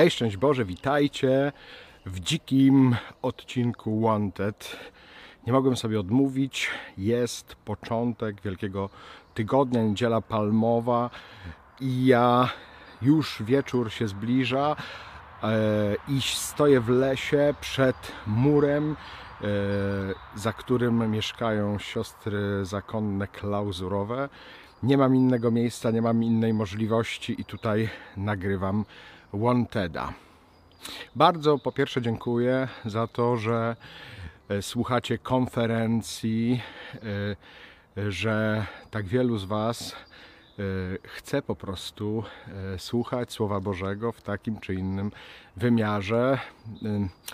Hej, szczęść Boże, witajcie w dzikim odcinku Wanted. Nie mogłem sobie odmówić, jest początek Wielkiego Tygodnia, Niedziela Palmowa i ja już wieczór się zbliża e, i stoję w lesie przed murem, e, za którym mieszkają siostry zakonne klauzurowe. Nie mam innego miejsca, nie mam innej możliwości i tutaj nagrywam Wanteda. Bardzo po pierwsze dziękuję za to, że e, słuchacie konferencji, e, że tak wielu z Was e, chce po prostu słuchać Słowa Bożego w takim czy innym wymiarze.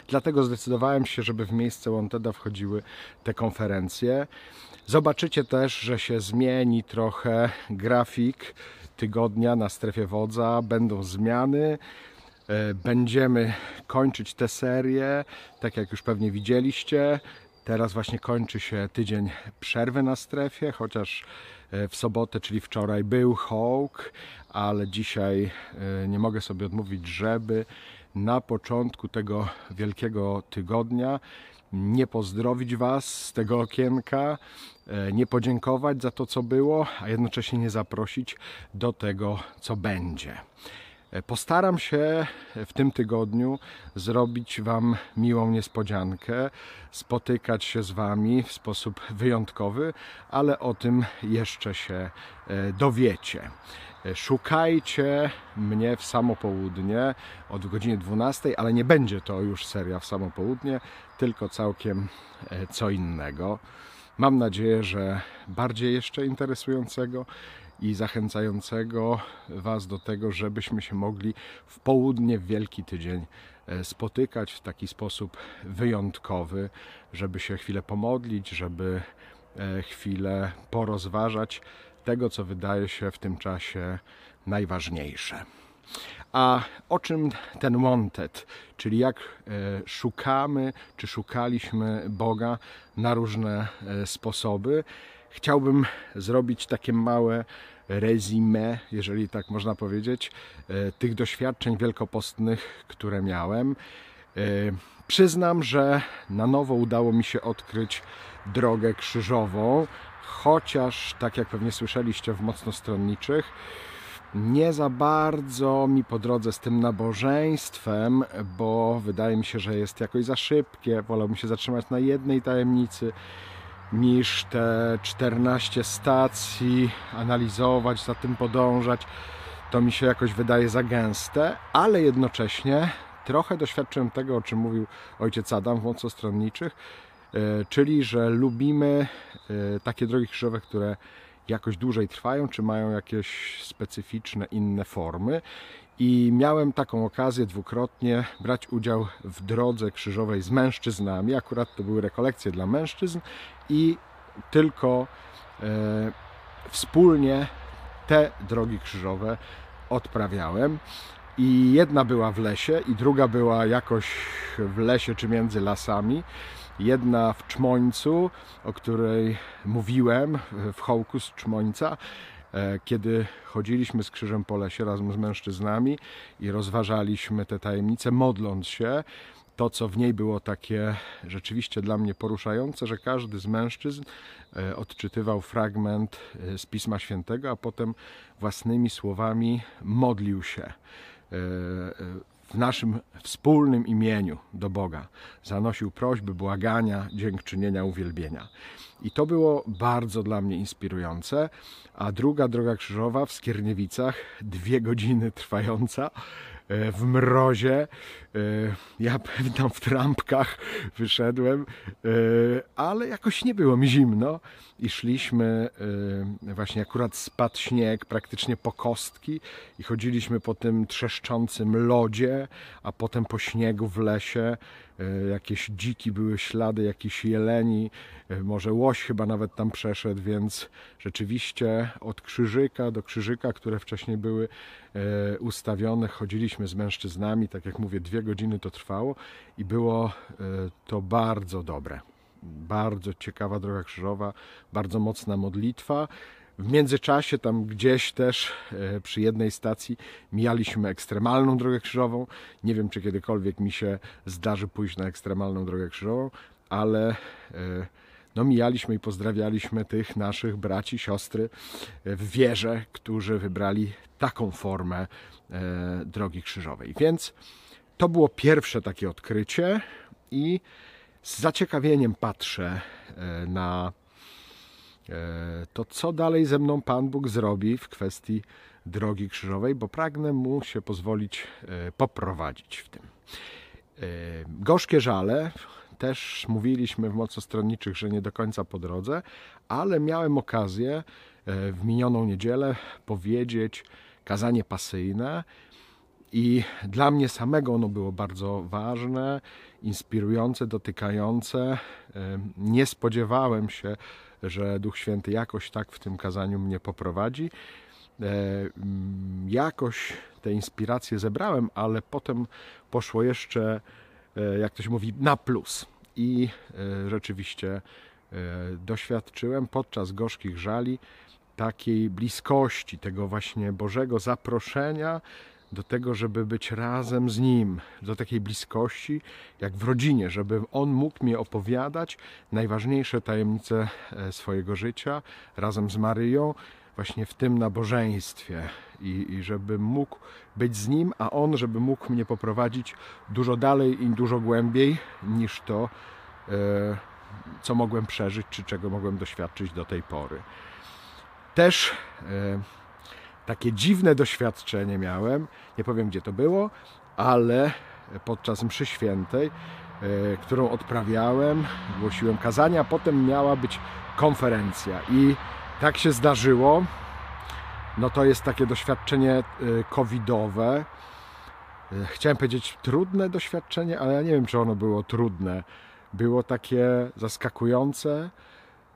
Dlatego zdecydowałem się, żeby w miejsce Wanteda wchodziły te konferencje. Zobaczycie też, że się zmieni trochę grafik tygodnia na strefie wodza. Będą zmiany. E, będziemy kończyć tę serię, tak jak już pewnie widzieliście. Teraz właśnie kończy się tydzień przerwy na strefie, chociaż e, w sobotę, czyli wczoraj był Hawk, ale dzisiaj e, nie mogę sobie odmówić, żeby na początku tego wielkiego tygodnia nie pozdrowić Was z tego okienka, nie podziękować za to, co było, a jednocześnie nie zaprosić do tego, co będzie. Postaram się w tym tygodniu zrobić Wam miłą niespodziankę, spotykać się z Wami w sposób wyjątkowy, ale o tym jeszcze się e, dowiecie. E, szukajcie mnie w samo południe od godziny 12, ale nie będzie to już seria w samo południe, tylko całkiem e, co innego. Mam nadzieję, że bardziej jeszcze interesującego i zachęcającego Was do tego, żebyśmy się mogli w południe, w Wielki Tydzień e, spotykać w taki sposób wyjątkowy, żeby się chwilę pomodlić, żeby e, chwilę porozważać tego, co wydaje się w tym czasie najważniejsze. A o czym ten wanted, czyli jak e, szukamy, czy szukaliśmy Boga na różne sposoby, chciałbym zrobić takie małe rezime, jeżeli tak można powiedzieć, e, tych doświadczeń wielkopostnych, które miałem. E, przyznam, że na nowo udało mi się odkryć drogę krzyżową, chociaż, tak jak pewnie słyszeliście w mocnostronniczych, nie za bardzo mi po drodze z tym nabożeństwem, bo wydaje mi się, że jest jakoś za szybkie. Wolałbym się zatrzymać na jednej tajemnicy niż te 14 stacji analizować, za tym podążać. To mi się jakoś wydaje za gęste, ale jednocześnie trochę doświadczyłem tego, o czym mówił ojciec Adam w mocostronniczych, e, czyli że lubimy e, takie drogi krzyżowe, które jakoś dłużej trwają, czy mają jakieś specyficzne inne formy. I miałem taką okazję dwukrotnie brać udział w drodze krzyżowej z mężczyznami. Akurat to były rekolekcje dla mężczyzn i tylko e, wspólnie te drogi krzyżowe odprawiałem. I jedna była w lesie, i druga była jakoś w lesie czy między lasami. Jedna w Czmońcu, o której mówiłem, w Hołku z Czmońca, kiedy chodziliśmy z krzyżem po lesie razem z mężczyznami i rozważaliśmy te tajemnice, modląc się. To, co w niej było takie rzeczywiście dla mnie poruszające, że każdy z mężczyzn e, odczytywał fragment e, z Pisma Świętego, a potem własnymi słowami modlił się w naszym wspólnym imieniu do Boga. Zanosił prośby, błagania, dziękczynienia, uwielbienia. I to było bardzo dla mnie inspirujące. A druga droga krzyżowa w Skierniewicach, dwie godziny trwająca, w mrozie. E, ja tam w trampkach wyszedłem, e, ale jakoś nie było mi zimno i szliśmy, właśnie akurat spadł śnieg praktycznie po kostki i chodziliśmy po tym trzeszczącym lodzie, a potem po śniegu w lesie. Jakieś dziki były ślady, jakieś jeleni, może łoś chyba nawet tam przeszedł, więc rzeczywiście od krzyżyka do krzyżyka, które wcześniej były e, ustawione, chodziliśmy z mężczyznami, tak jak mówię, dwie godziny to trwało i było e, to bardzo dobre. Bardzo ciekawa droga krzyżowa, bardzo mocna modlitwa. W międzyczasie tam gdzieś też e, przy jednej stacji mijaliśmy ekstremalną drogę krzyżową. Nie wiem, czy kiedykolwiek mi się zdarzy pójść na ekstremalną drogę krzyżową, ale e, no mijaliśmy i pozdrawialiśmy tych naszych braci, siostry w wierze, którzy wybrali taką formę drogi krzyżowej. Więc to było pierwsze takie odkrycie i z zaciekawieniem patrzę na E, to co dalej ze mną Pan Bóg zrobi w kwestii drogi krzyżowej, bo pragnę mu się pozwolić e, poprowadzić w tym. E, gorzkie żale, też mówiliśmy w mocostronniczych, że nie do końca po drodze, ale miałem okazję w minioną niedzielę powiedzieć kazanie pasyjne i dla mnie samego ono było bardzo ważne, inspirujące, dotykające. Nie spodziewałem się, że Duch Święty jakoś tak w tym kazaniu mnie poprowadzi. E, mm, jakoś te inspiracje zebrałem, ale potem poszło jeszcze, e, jak to się mówi, na plus. I e, rzeczywiście doświadczyłem podczas gorzkich żali takiej bliskości, tego właśnie Bożego zaproszenia do tego, żeby być razem z Nim, do takiej bliskości, jak w rodzinie, żeby On mógł mi opowiadać najważniejsze tajemnice e, swojego życia razem z Maryją, właśnie w tym nabożeństwie i, i żeby mógł być z Nim, a On, żeby mógł mnie poprowadzić dużo dalej i dużo głębiej niż to, e, co mogłem przeżyć, czy czego mogłem doświadczyć do tej pory. Też e, takie dziwne doświadczenie miałem. Nie powiem gdzie to było, ale podczas mszy świętej, e, którą odprawiałem, głosiłem kazania, potem miała być konferencja. I tak się zdarzyło. No to jest takie doświadczenie e, covidowe. E, chciałem powiedzieć trudne doświadczenie, ale ja nie wiem, czy ono było trudne. Było takie zaskakujące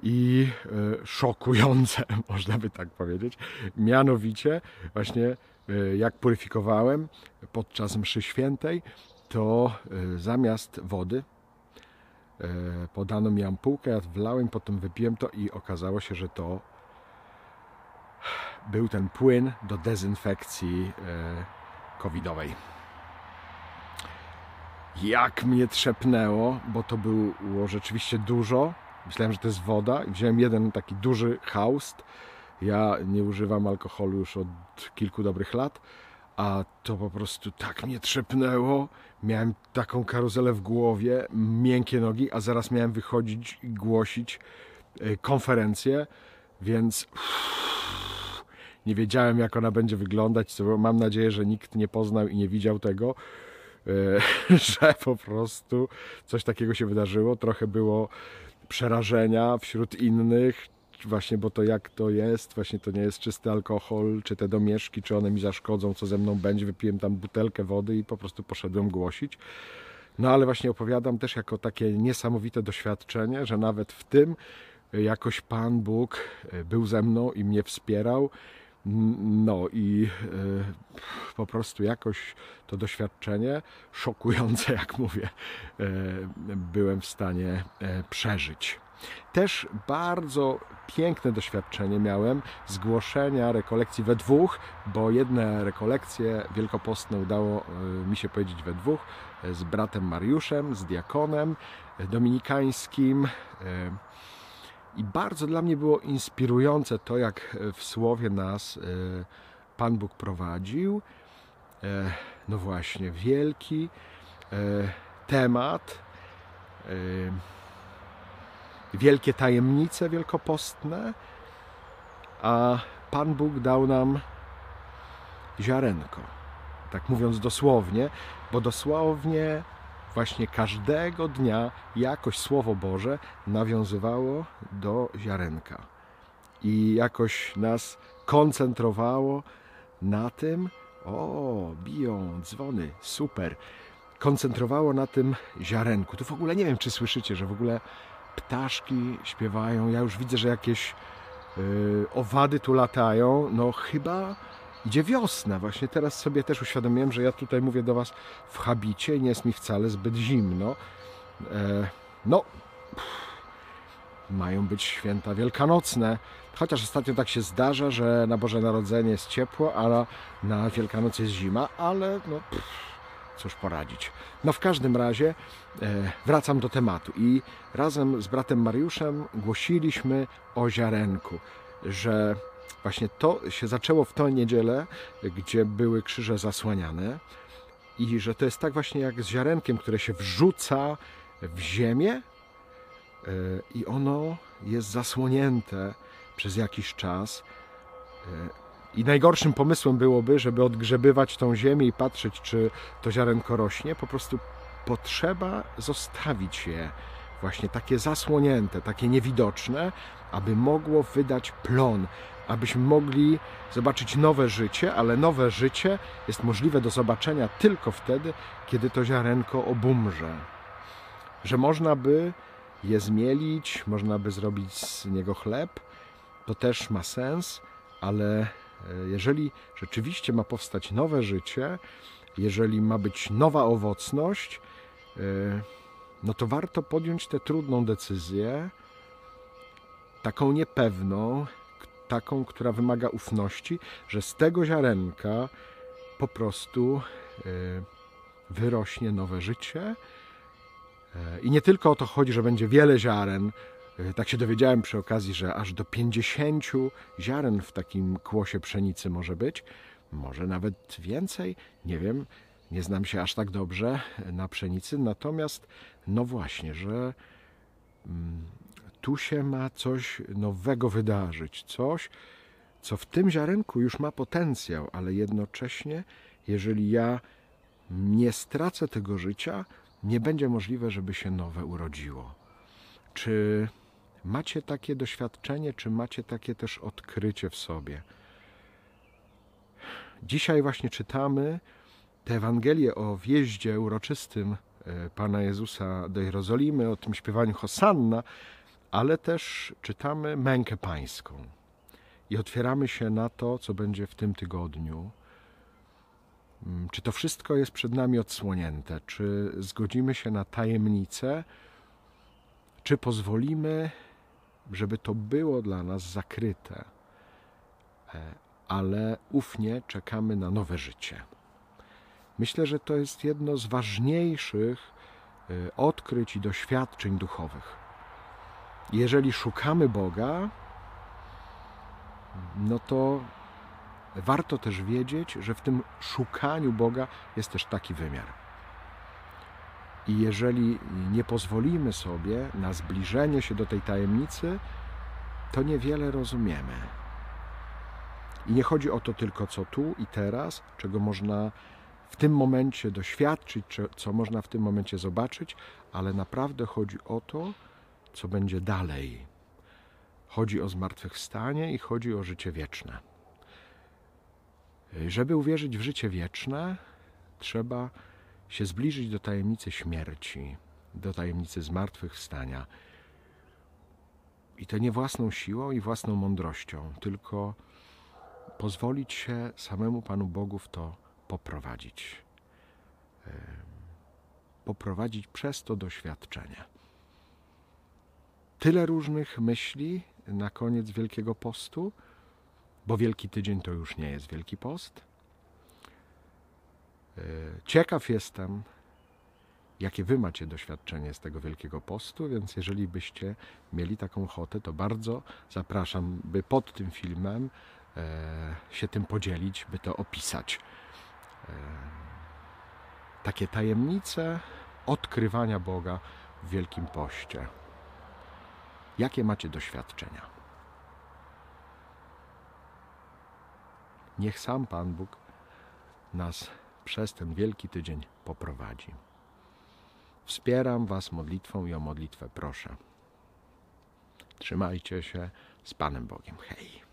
i e, szokujące, można by tak powiedzieć. Mianowicie, właśnie e, jak puryfikowałem podczas mszy świętej, to e, zamiast wody podano mi ampułkę, ja wlałem, potem wypiłem to i okazało się, że to był ten płyn do dezynfekcji covidowej. Jak mnie trzepnęło, bo to było rzeczywiście dużo Myślałem, że to jest woda i wziąłem jeden taki duży haust. Ja nie używam alkoholu już od kilku dobrych lat, a to po prostu tak mnie trzepnęło. Miałem taką karuzelę w głowie, miękkie nogi, a zaraz miałem wychodzić i głosić e, konferencję, więc nie wiedziałem, jak ona będzie wyglądać. Mam nadzieję, że nikt nie poznał i nie widział tego, e, że po prostu coś takiego się wydarzyło. Trochę było przerażenia wśród innych, właśnie bo to jak to jest, właśnie to nie jest czysty alkohol, czy te domieszki, czy one mi zaszkodzą, co ze mną będzie. Wypiłem tam butelkę wody i po prostu poszedłem głosić. No ale właśnie opowiadam też jako takie niesamowite doświadczenie, że nawet w tym jakoś Pan Bóg był ze mną i mnie wspierał no i e, po prostu jakoś to doświadczenie, szokujące jak mówię, e, byłem w stanie e, przeżyć. Też bardzo piękne doświadczenie miałem zgłoszenia rekolekcji we dwóch, bo jedne rekolekcje wielkopostne udało mi się powiedzieć we dwóch z bratem Mariuszem, z diakonem dominikańskim i bardzo dla mnie było inspirujące to, jak w słowie nas e, Pan Bóg prowadził. E, no właśnie, wielki e, temat, wielkie tajemnice wielkopostne, a Pan Bóg dał nam ziarenko. Tak mówiąc dosłownie, bo dosłownie właśnie każdego dnia jakoś Słowo Boże nawiązywało do ziarenka i jakoś nas koncentrowało na tym, o, biją dzwony, super, koncentrowało na tym ziarenku. Tu w ogóle nie wiem, czy słyszycie, że w ogóle ptaszki śpiewają, ja już widzę, że jakieś yy, owady tu latają, no chyba idzie wiosna. Właśnie teraz sobie też uświadomiłem, że ja tutaj mówię do Was w habicie i nie jest mi wcale zbyt zimno. E, no, mają być święta wielkanocne. Chociaż ostatnio tak się zdarza, że na Boże Narodzenie jest ciepło, a na Wielkanoc jest zima, ale no pff, cóż poradzić. No w każdym razie e, wracam do tematu i razem z bratem Mariuszem głosiliśmy o ziarenku, że właśnie to się zaczęło w tę niedzielę, gdzie były krzyże zasłaniane i że to jest tak właśnie jak z ziarenkiem, które się wrzuca w ziemię e, i ono jest zasłonięte przez jakiś czas. E, I najgorszym pomysłem byłoby, żeby odgrzebywać tą ziemię i patrzeć, czy to ziarenko rośnie. Po prostu potrzeba zostawić je właśnie takie zasłonięte, takie niewidoczne, aby mogło wydać plon, abyśmy mogli zobaczyć nowe życie, ale nowe życie jest możliwe do zobaczenia tylko wtedy, kiedy to ziarenko obumrze. Że można by je zmielić, można by zrobić z niego chleb, to też ma sens, ale e, jeżeli rzeczywiście ma powstać nowe życie, jeżeli ma być nowa owocność, e, no to warto podjąć tę trudną decyzję, taką niepewną, taką, która wymaga ufności, że z tego ziarenka po prostu e, wyrośnie nowe życie. I nie tylko o to chodzi, że będzie wiele ziaren, E, tak się dowiedziałem przy okazji, że aż do 50 ziaren w takim kłosie pszenicy może być, może nawet więcej, nie wiem, nie znam się aż tak dobrze na pszenicy, natomiast no właśnie, że mm, tu się ma coś nowego wydarzyć, coś, co w tym ziarenku już ma potencjał, ale jednocześnie, jeżeli ja nie stracę tego życia, nie będzie możliwe, żeby się nowe urodziło. Czy Macie takie doświadczenie, czy macie takie też odkrycie w sobie? Dzisiaj właśnie czytamy tę Ewangelię o wjeździe uroczystym e, Pana Jezusa do Jerozolimy, o tym śpiewaniu Hosanna, ale też czytamy mękę pańską i otwieramy się na to, co będzie w tym tygodniu. Mm, czy to wszystko jest przed nami odsłonięte? Czy zgodzimy się na tajemnicę? Czy pozwolimy żeby to było dla nas zakryte, e, ale ufnie czekamy na nowe życie. Myślę, że to jest jedno z ważniejszych e, odkryć i doświadczeń duchowych. Jeżeli szukamy Boga, no to warto też wiedzieć, że w tym szukaniu Boga jest też taki wymiar. I jeżeli nie pozwolimy sobie na zbliżenie się do tej tajemnicy, to niewiele rozumiemy. I nie chodzi o to tylko, co tu i teraz, czego można w tym momencie doświadczyć, co można w tym momencie zobaczyć, ale naprawdę chodzi o to, co będzie dalej. Chodzi o zmartwychwstanie i chodzi o życie wieczne. Żeby uwierzyć w życie wieczne, trzeba się zbliżyć do tajemnicy śmierci, do tajemnicy zmartwychwstania. I to nie własną siłą i własną mądrością, tylko pozwolić się samemu Panu Bogu w to poprowadzić. Poprowadzić przez to doświadczenie. Tyle różnych myśli na koniec Wielkiego Postu, bo Wielki Tydzień to już nie jest Wielki Post E, ciekaw jestem, jakie wy macie doświadczenie z tego Wielkiego Postu, więc jeżeli byście mieli taką ochotę, to bardzo zapraszam, by pod tym filmem e, się tym podzielić, by to opisać. E, takie tajemnice odkrywania Boga w Wielkim Poście. Jakie macie doświadczenia? Niech sam Pan Bóg nas przez ten wielki tydzień poprowadzi. Wspieram Was modlitwą i o modlitwę proszę. Trzymajcie się z Panem Bogiem. Hej!